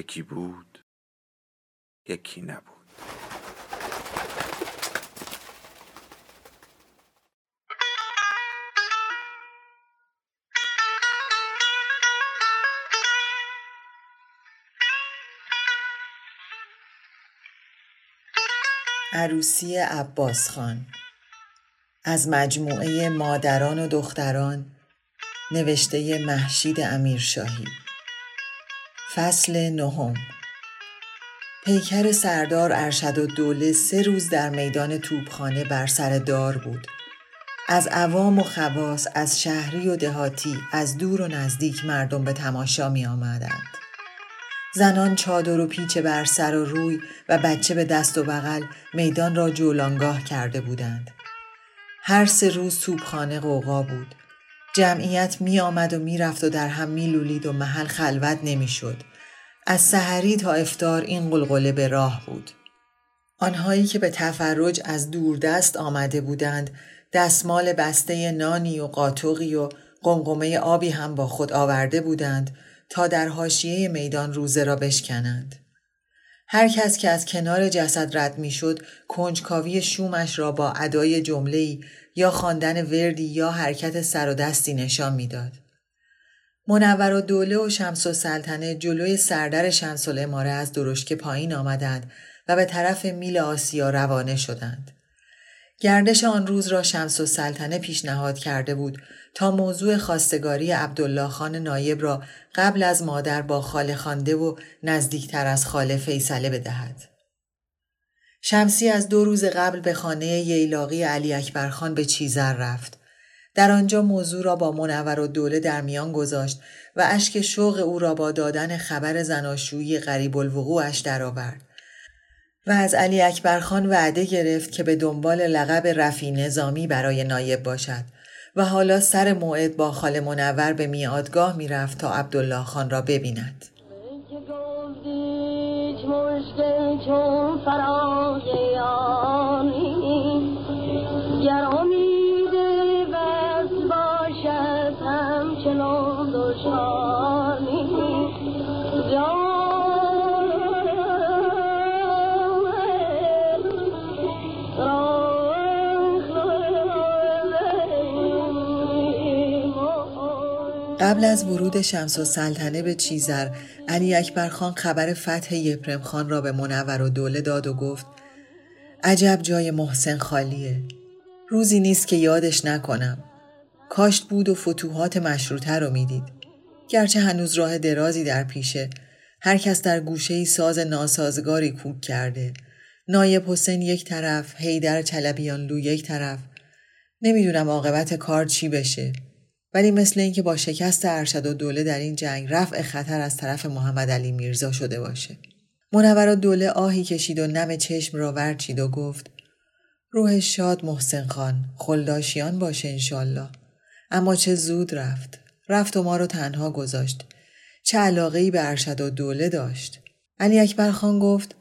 یکی بود یکی نبود. عروسی عباس خان از مجموعه مادران و دختران نوشته محشید امیرشاهی. فصل نهم پیکر سردار ارشد و دوله سه روز در میدان توبخانه بر سر دار بود. از عوام و خواص، از شهری و دهاتی، از دور و نزدیک مردم به تماشا می آمدند. زنان چادر و پیچ بر سر و روی و بچه به دست و بغل میدان را جولانگاه کرده بودند. هر سه روز توبخانه قوقا بود. جمعیت می آمد و می رفت و در هم می لولید و محل خلوت نمی شد. از سحری تا افتار این قلقله به راه بود. آنهایی که به تفرج از دوردست آمده بودند دستمال بسته نانی و قاطقی و قمقمه آبی هم با خود آورده بودند تا در حاشیه میدان روزه را بشکنند. هر کس که از کنار جسد رد می‌شد کنجکاوی شومش را با ادای جمله یا خواندن وردی یا حرکت سر و دستی نشان می‌داد. منور و دوله و شمس و سلطنه جلوی سردر شمس و اماره از درشکه پایین آمدند و به طرف میل آسیا روانه شدند. گردش آن روز را شمس و سلطنه پیشنهاد کرده بود تا موضوع خواستگاری عبدالله خان نایب را قبل از مادر با خاله خانده و نزدیکتر از خاله فیصله بدهد. شمسی از دو روز قبل به خانه ییلاقی علی اکبر خان به چیزر رفت. در آنجا موضوع را با منور و دوله در میان گذاشت و اشک شوق او را با دادن خبر زناشویی غریب الوقوعش درآورد. و از علی اکبر خان وعده گرفت که به دنبال لقب رفی نظامی برای نایب باشد و حالا سر موعد با خال منور به میادگاه می‌رفت تا عبدالله خان را ببیند. خوشگل چون فراز یاری یعنی. گرم قبل از ورود شمس و سلطنه به چیزر علی اکبر خان خبر فتح یپرم خان را به منور و دوله داد و گفت عجب جای محسن خالیه. روزی نیست که یادش نکنم. کاشت بود و فتوحات مشروطه رو می‌دید. گرچه هنوز راه درازی در پیشه هر کس در گوشه ای ساز ناسازگاری کوک کرده. نایب حسین یک طرف هیدر چلبیان لو یک طرف. نمی‌دونم عاقبت کار چی بشه. ولی مثل اینکه با شکست ارشد و دوله در این جنگ رفع خطر از طرف محمد علی میرزا شده باشه. منور و دوله آهی کشید و نم چشم را ورچید و گفت روح شاد محسن خان خلداشیان باشه انشالله اما چه زود رفت. رفت و ما رو تنها گذاشت. چه علاقه به ارشد و دوله داشت. علی اکبر خان گفت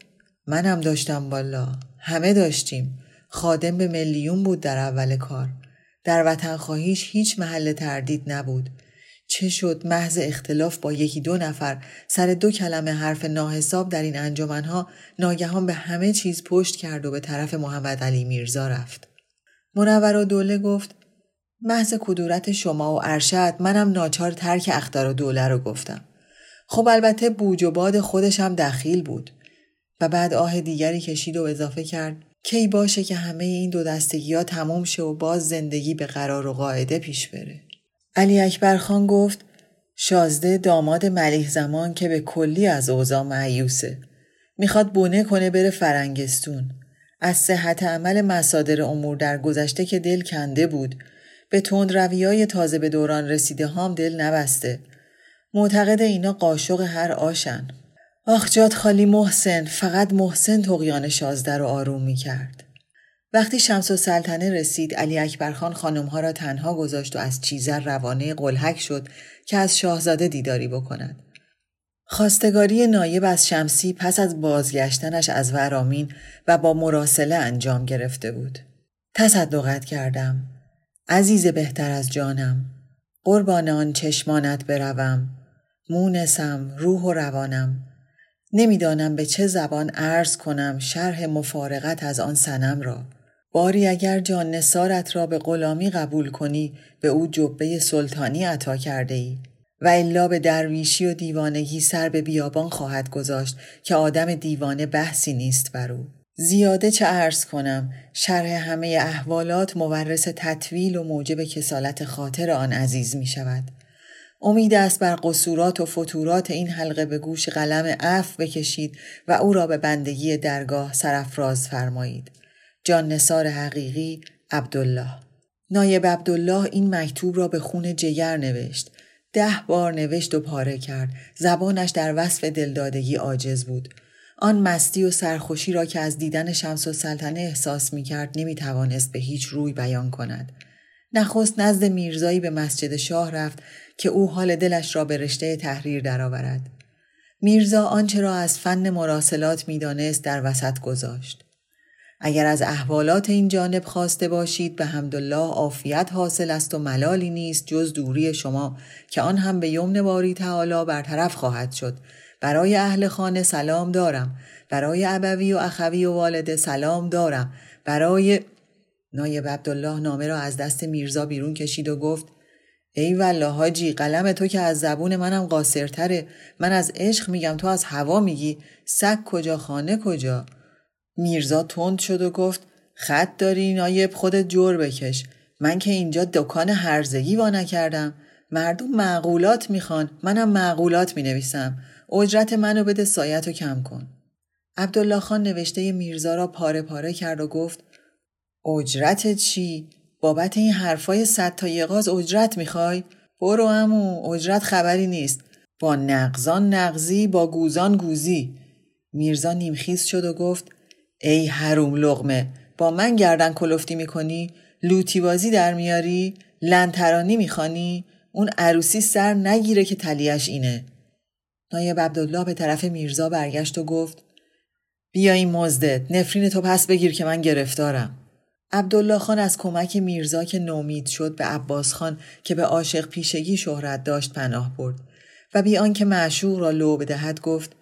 منم داشتم بالا همه داشتیم. خادم به میلیون بود در اول کار. در وطن خواهیش هیچ محل تردید نبود. چه شد محض اختلاف با یکی دو نفر سر دو کلمه حرف ناحساب در این انجمنها ناگهان به همه چیز پشت کرد و به طرف محمد علی میرزا رفت. منور و دوله گفت محض کدورت شما و ارشد منم ناچار ترک اختر و دوله رو گفتم. خب البته بوج و باد خودش دخیل بود. و بعد آه دیگری کشید و اضافه کرد کی باشه که همه این دو دستگی ها تموم شه و باز زندگی به قرار و قاعده پیش بره. علی اکبر خان گفت شازده داماد ملیح زمان که به کلی از اوضاع معیوسه. می‌خواد بونه کنه بره فرنگستون. از صحت عمل مسادر امور در گذشته که دل کنده بود به تند رویای تازه به دوران رسیده هام دل نبسته. معتقد اینا قاشق هر آشن. آخ جاد خالی محسن فقط محسن تقیان شازده رو آروم می کرد. وقتی شمس و سلطنه رسید علی اکبرخان خانمها را تنها گذاشت و از چیزر روانه قلحک شد که از شاهزاده دیداری بکند. خواستگاری نایب از شمسی پس از بازگشتنش از ورامین و با مراسله انجام گرفته بود. تصدقت کردم. عزیز بهتر از جانم. قربان آن چشمانت بروم. مونسم روح و روانم. نمی‌دانم به چه زبان عرض کنم شرح مفارقت از آن سنم را. باری اگر جان نسارت را به غلامی قبول کنی به او جبه سلطانی عطا کرده ای. و الا به درویشی و دیوانگی سر به بیابان خواهد گذاشت که آدم دیوانه بحثی نیست بر او. زیاده چه عرض کنم شرح همه احوالات مورس تطویل و موجب کسالت خاطر آن عزیز می شود. امید است بر قصورات و فتورات این حلقه به گوش قلم عف بکشید و او را به بندگی درگاه سرفراز فرمایید. جان نصار حقیقی عبدالله نایب عبدالله این مکتوب را به خون جگر نوشت ده بار نوشت و پاره کرد زبانش در وصف دلدادگی عاجز بود آن مستی و سرخوشی را که از دیدن شمس و سلطنه احساس می کرد نمی توانست به هیچ روی بیان کند. نخست نزد میرزایی به مسجد شاه رفت که او حال دلش را به رشته تحریر درآورد. میرزا آنچه را از فن مراسلات می‌دانست در وسط گذاشت. اگر از احوالات این جانب خواسته باشید به حمدالله عافیت حاصل است و ملالی نیست جز دوری شما که آن هم به یمن باری تعالی برطرف خواهد شد برای اهل خانه سلام دارم برای ابوی و اخوی و والده سلام دارم برای نایب عبدالله نامه را از دست میرزا بیرون کشید و گفت ای والله حاجی قلم تو که از زبون منم قاصرتره. من از عشق میگم تو از هوا میگی. سگ کجا خانه کجا؟ میرزا تند شد و گفت خط داری نایب خودت جور بکش. من که اینجا دکان هرزگی وا نکردم. مردم معقولات می‌خوان منم معقولات می‌نویسم. اجرت منو بده سایت کم کن. عبدالله خان نوشته میرزا را پاره پاره کرد و گفت اجرت چی؟ بابت این حرفای صد تا یقاز اجرت می‌خوای؟ برو امو اجرت خبری نیست با نقزان نقزی با گوزان گوزی میرزا نیمخیز شد و گفت ای حروم لغمه با من گردن کلفتی می‌کنی؟ لوتی بازی در میاری؟ لنترانی می‌خوانی؟ اون عروسی سر نگیره که تلیش اینه. نایب عبدالله به طرف میرزا برگشت و گفت بیا این مزدت نفرین تو پس بگیر که من گرفتارم. عبدالله خان از کمک میرزا که نومید شد به عباس خان که به عاشق پیشگی شهرت داشت پناه برد و بی آنکه معشوق را لو بدهد گفت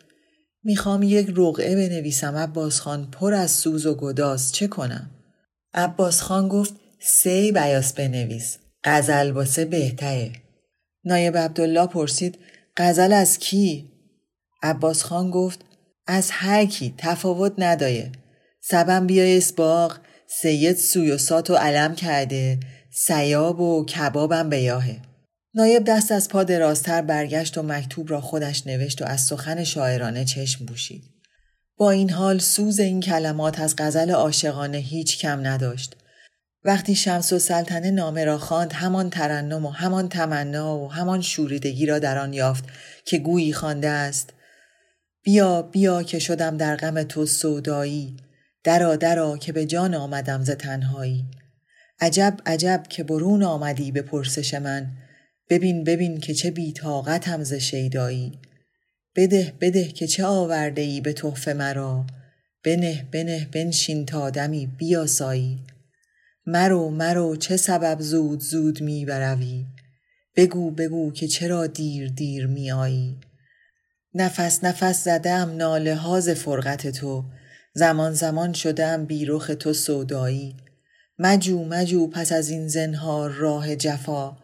می‌خوام یک رقعه بنویسم عباس خان پر از سوز و گداز چه کنم؟ عباس خان گفت سه بیاس بنویس غزل باسه بهتره نایب عبدالله پرسید غزل از کی؟ عباس خان گفت از هر کی تفاوت ندایه سبم بیای اسباق سید سوی و علم کرده سیاب و کبابم بیاهه نایب دست از پا درازتر برگشت و مکتوب را خودش نوشت و از سخن شاعرانه چشم بوشید. با این حال سوز این کلمات از غزل عاشقانه هیچ کم نداشت. وقتی شمس و سلطنه نامه را خواند همان ترنم و همان تمنا و همان شوریدگی را در آن یافت که گویی خوانده است بیا بیا که شدم در غم تو سودایی درا درا که به جان آمدم ز تنهایی. عجب عجب که برون آمدی به پرسش من. ببین ببین که چه بیتاقتم ز شیدایی. بده بده که چه آورده ای به تحفه مرا. بنه بنه بنشین تا دمی بیاسایی. مرو مرو چه سبب زود زود می بروی؟ بگو بگو که چرا دیر دیر می آیی نفس نفس زدم ناله هاز فرقت تو. زمان زمان شدم بیرخ تو سودایی. مجو مجو پس از این زنهار راه جفا.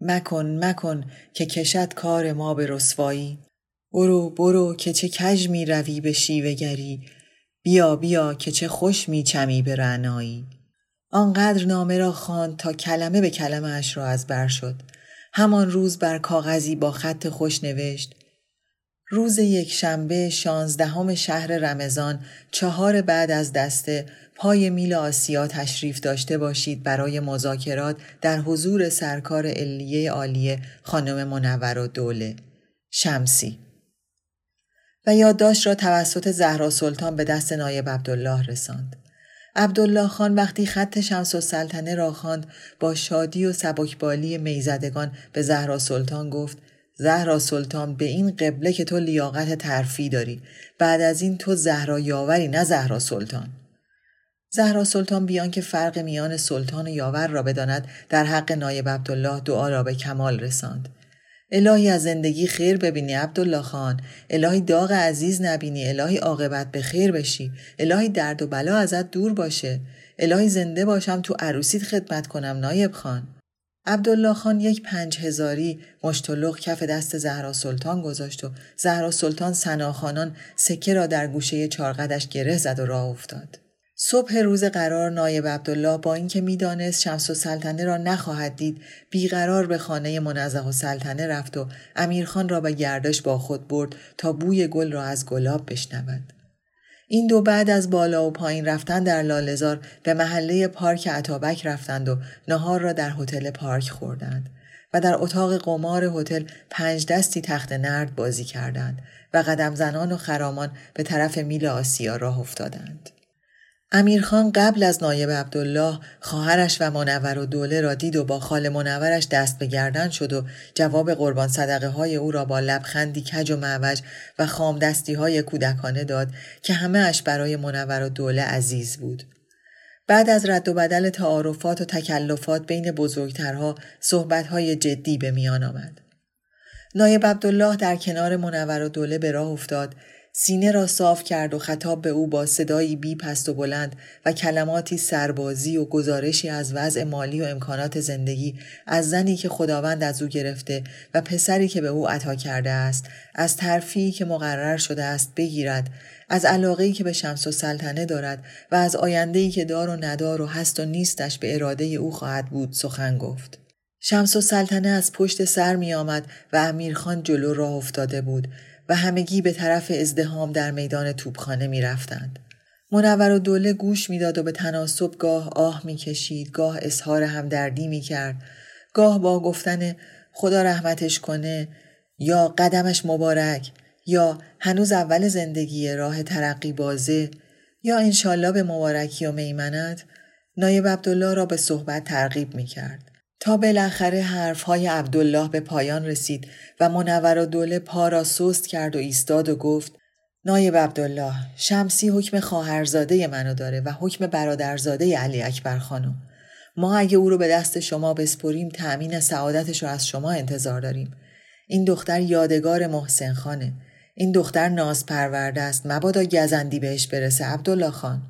مکن مکن که کشد کار ما به رسوایی. برو برو که چه کج می روی به شیوهگری بیا بیا که چه خوش می چمی به رعنایی. آنقدر نامه را خواند تا کلمه به کلمه اش را از بر شد. همان روز بر کاغذی با خط خوش نوشت. روز یک شنبه شانزدهم شهر رمضان چهار بعد از دسته پای میل آسیا تشریف داشته باشید برای مذاکرات در حضور سرکار علیه عالیه خانم منور و دوله شمسی و یادداشت را توسط زهرا سلطان به دست نایب عبدالله رساند. عبدالله خان وقتی خط شمس و سلطنه را خواند با شادی و سبکبالی میزدگان به زهرا سلطان گفت زهرا سلطان به این قبله که تو لیاقت ترفی داری. بعد از این تو زهرا یاوری نه زهرا سلطان. زهرا سلطان بیان که فرق میان سلطان و یاور را بداند در حق نایب عبدالله دعا را به کمال رساند. الهی از زندگی خیر ببینی عبدالله خان. الهی داغ عزیز نبینی. الهی عاقبت به خیر بشی. الهی درد و بلا ازت دور باشه. الهی زنده باشم تو عروسیت خدمت کنم نایب خان. عبدالله خان یک پنج هزاری مشتلق کف دست زهرا سلطان گذاشت و زهرا سلطان سناخانان سکه را در گوشه چارقدش گره زد و راه افتاد. صبح روز قرار نایب عبدالله با اینکه می‌دانست شمس و سلطنه را نخواهد دید بیقرار به خانه منزه و سلطنه رفت و امیرخان را به گردش با خود برد تا بوی گل را از گلاب بشنود این دو بعد از بالا و پایین رفتن در لالزار به محله پارک عطابک رفتند و نهار را در هتل پارک خوردند و در اتاق قمار هتل پنج دستی تخت نرد بازی کردند و قدم زنان و خرامان به طرف میل آسیا راه افتادند. امیرخان قبل از نایب عبدالله خواهرش و منور و دوله را دید و با خال منورش دست به گردن شد و جواب قربان صدقه های او را با لبخندی کج و معوج و خام دستی های کودکانه داد که همه اش برای منور و دوله عزیز بود. بعد از رد و بدل تعارفات و تکلفات بین بزرگترها صحبتهای جدی به میان آمد. نایب عبدالله در کنار منور و دوله به راه افتاد سینه را صاف کرد و خطاب به او با صدایی بی پست و بلند و کلماتی سربازی و گزارشی از وضع مالی و امکانات زندگی از زنی که خداوند از او گرفته و پسری که به او عطا کرده است از ترفیعی که مقرر شده است بگیرد از علاقه‌ای که به شمس و سلطنه دارد و از آینده‌ای که دار و ندار و هست و نیستش به اراده او خواهد بود سخن گفت. شمس و سلطنه از پشت سر می آمد و امیرخان جلو راه افتاده بود. و همگی به طرف ازدهام در میدان توپخانه می رفتند. منور و دوله گوش می‌داد و به تناسب گاه آه می‌کشید گاه اظهار همدردی می‌کرد گاه با گفتن خدا رحمتش کنه یا قدمش مبارک یا هنوز اول زندگی راه ترقی بازه یا انشالله به مبارکی و میمنت نایب عبدالله را به صحبت ترغیب می‌کرد تا بالاخره حرفهای عبدالله به پایان رسید و منور و دوله پا را سست کرد و ایستاد و گفت نایب عبدالله شمسی حکم خواهرزاده منو داره و حکم برادرزاده علی اکبر خانم. ما اگه او رو به دست شما بسپریم تأمین سعادتش رو از شما انتظار داریم. این دختر یادگار محسن خانه. این دختر ناز پرورده است. مبادا گزندی بهش برسه عبدالله خان.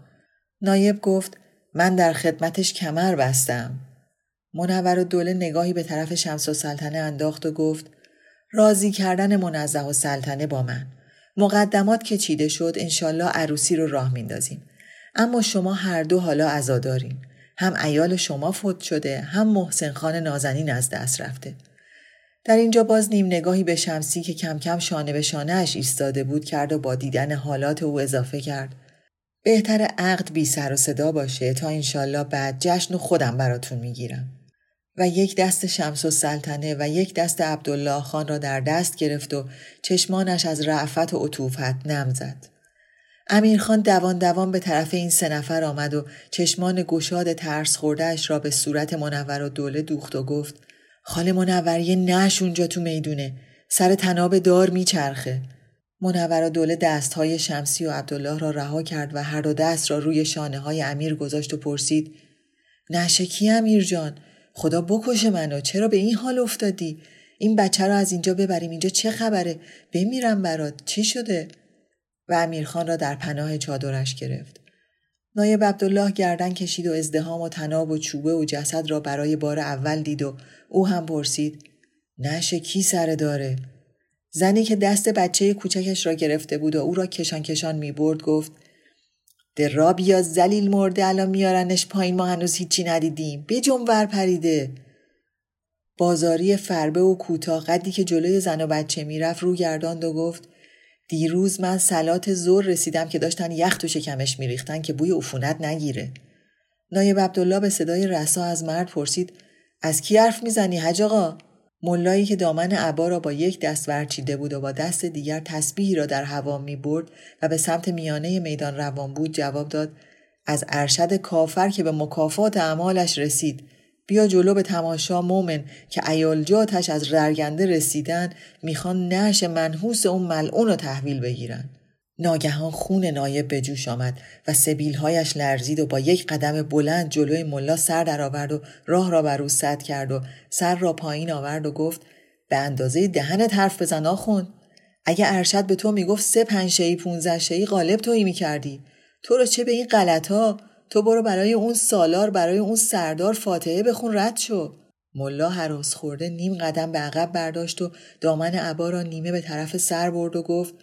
نایب گفت من در خدمتش کمر بستم. منور و دوله نگاهی به طرف شمس و سلطنه انداخت و گفت راضی کردن منزه و سلطنه با من. مقدمات که چیده شد انشالله عروسی رو راه میندازیم. اما شما هر دو حالا عزادارین. هم ایال شما فوت شده هم محسن خان نازنین از دست رفته. در اینجا باز نیم نگاهی به شمسی که کم کم شانه به شانه اش ایستاده بود کرد و با دیدن حالات او اضافه کرد. بهتر عقد بی سر و صدا باشه تا انشالله بعد جشن و خودم براتون می‌گیرم. و یک دست شمس و سلطنه و یک دست عبدالله خان را در دست گرفت و چشمانش از رعفت و عطوفت نم زد. امیرخان دوان دوان به طرف این سه نفر آمد و چشمان گشاد ترس خوردهش را به صورت منور و دوله دوخت و گفت خاله منوریه نش اونجا تو می‌دونه. سر تناب دار میچرخه. منور و دوله دستهای شمسی و عبدالله را رها کرد و هر دو دست را روی شانه های امیر گذاشت و پرسید نشه کی امیر جان؟ خدا بکشه منو چرا به این حال افتادی؟ این بچه رو از اینجا ببریم اینجا چه خبره؟ بمیرم برات چی شده؟ و امیرخان را در پناه چادرش گرفت. نایب عبدالله گردن کشید و ازدهام و تناب و چوبه و جسد را برای بار اول دید و او هم پرسید نشه کی سره داره؟ زنی که دست بچه کوچکش را گرفته بود و او را کشان کشان می برد گفت دراب یا زلیل مرده الان میارنش پایین ما هنوز هیچی ندیدیم به ور پریده بازاری فربه و کوتاه قدی که جلوی زن و بچه می‌رفت رو گرداند و گفت دیروز من سلات زور رسیدم که داشتن یخ تو شکمش میریختن که بوی عفونت نگیره. نایب عبدالله به صدای رسا از مرد پرسید از کی حرف می‌زنی حج آقا؟ ملایی که دامن عبا را با یک دست ورچیده بود و با دست دیگر تسبیحی را در هوا می برد و به سمت میانه میدان روان بود جواب داد از ارشد کافر که به مکافات اعمالش رسید بیا جلو به تماشا مومن که ایالجاتش از ررگنده رسیدن می‌خوان نش منحوس اون ملعون رو تحویل بگیرن. ناگهان خون نایب به جوش آمد و سبیلهایش لرزید و با یک قدم بلند جلوی ملا سر درآورد و راه را بر او سد کرد و سر را پایین آورد و گفت به اندازه دهنت حرف بزن آخون اگه ارشد به تو می‌گفت سه پنج شهی پونزه شهی غالب تویی می‌کردی. تو رو چه به این غلط ها تو برو برای اون سالار برای اون سردار فاتحه بخون رد شو. ملا حراس خورده نیم قدم به عقب برداشت و دامن عبا را نیمه به طرف سر برد و گفت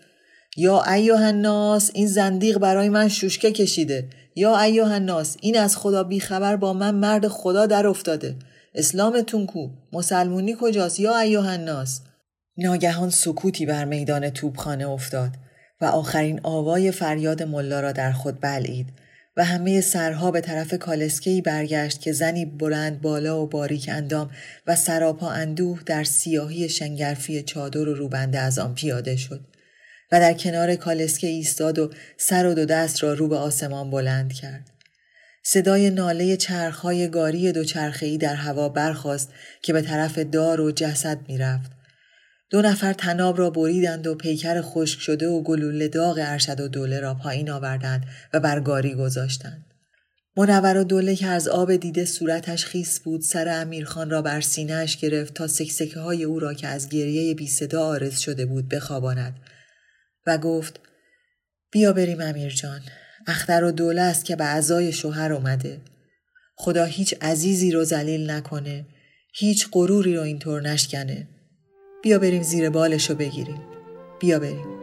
یا ایوه الناس این زندیق برای من شوشکه کشیده. یا ایوه الناس این از خدا بیخبر با من مرد خدا در افتاده. اسلامتون کو؟ مسلمونی کجاست؟ یا ایوه الناس ناگهان سکوتی بر میدان توبخانه افتاد و آخرین آوای فریاد ملا را در خود بلعید و همه سرها به طرف کالسکهی برگشت که زنی بلند بالا و باریک اندام و سراپا اندوه در سیاهی شنگرفی چادر و روبنده از آن پیاده شد. و در کنار کالسکه ایستاد و سر و دو دست را رو به آسمان بلند کرد. صدای ناله چرخهای گاری دوچرخهای در هوا برخاست که به طرف دار و جسد می‌رفت. دو نفر تناب را بریدند و پیکر خشک شده و گلوله داغ ارشد و دوله را پایین آوردند و بر گاری گذاشتند. منور و دوله که از آب دیده صورتش خیس بود سر امیرخان را بر سینهش گرفت تا سکسکه های او را که از گریه بی صدا آرز شده بود بخواباند و گفت بیا بریم امیر جان. اختر و دوله است که به عزای شوهر اومده. خدا هیچ عزیزی رو ذلیل نکنه. هیچ غروری رو اینطور نشکنه. بیا بریم زیر بالش رو بگیریم. بیا بریم.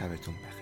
شبتون بخیر.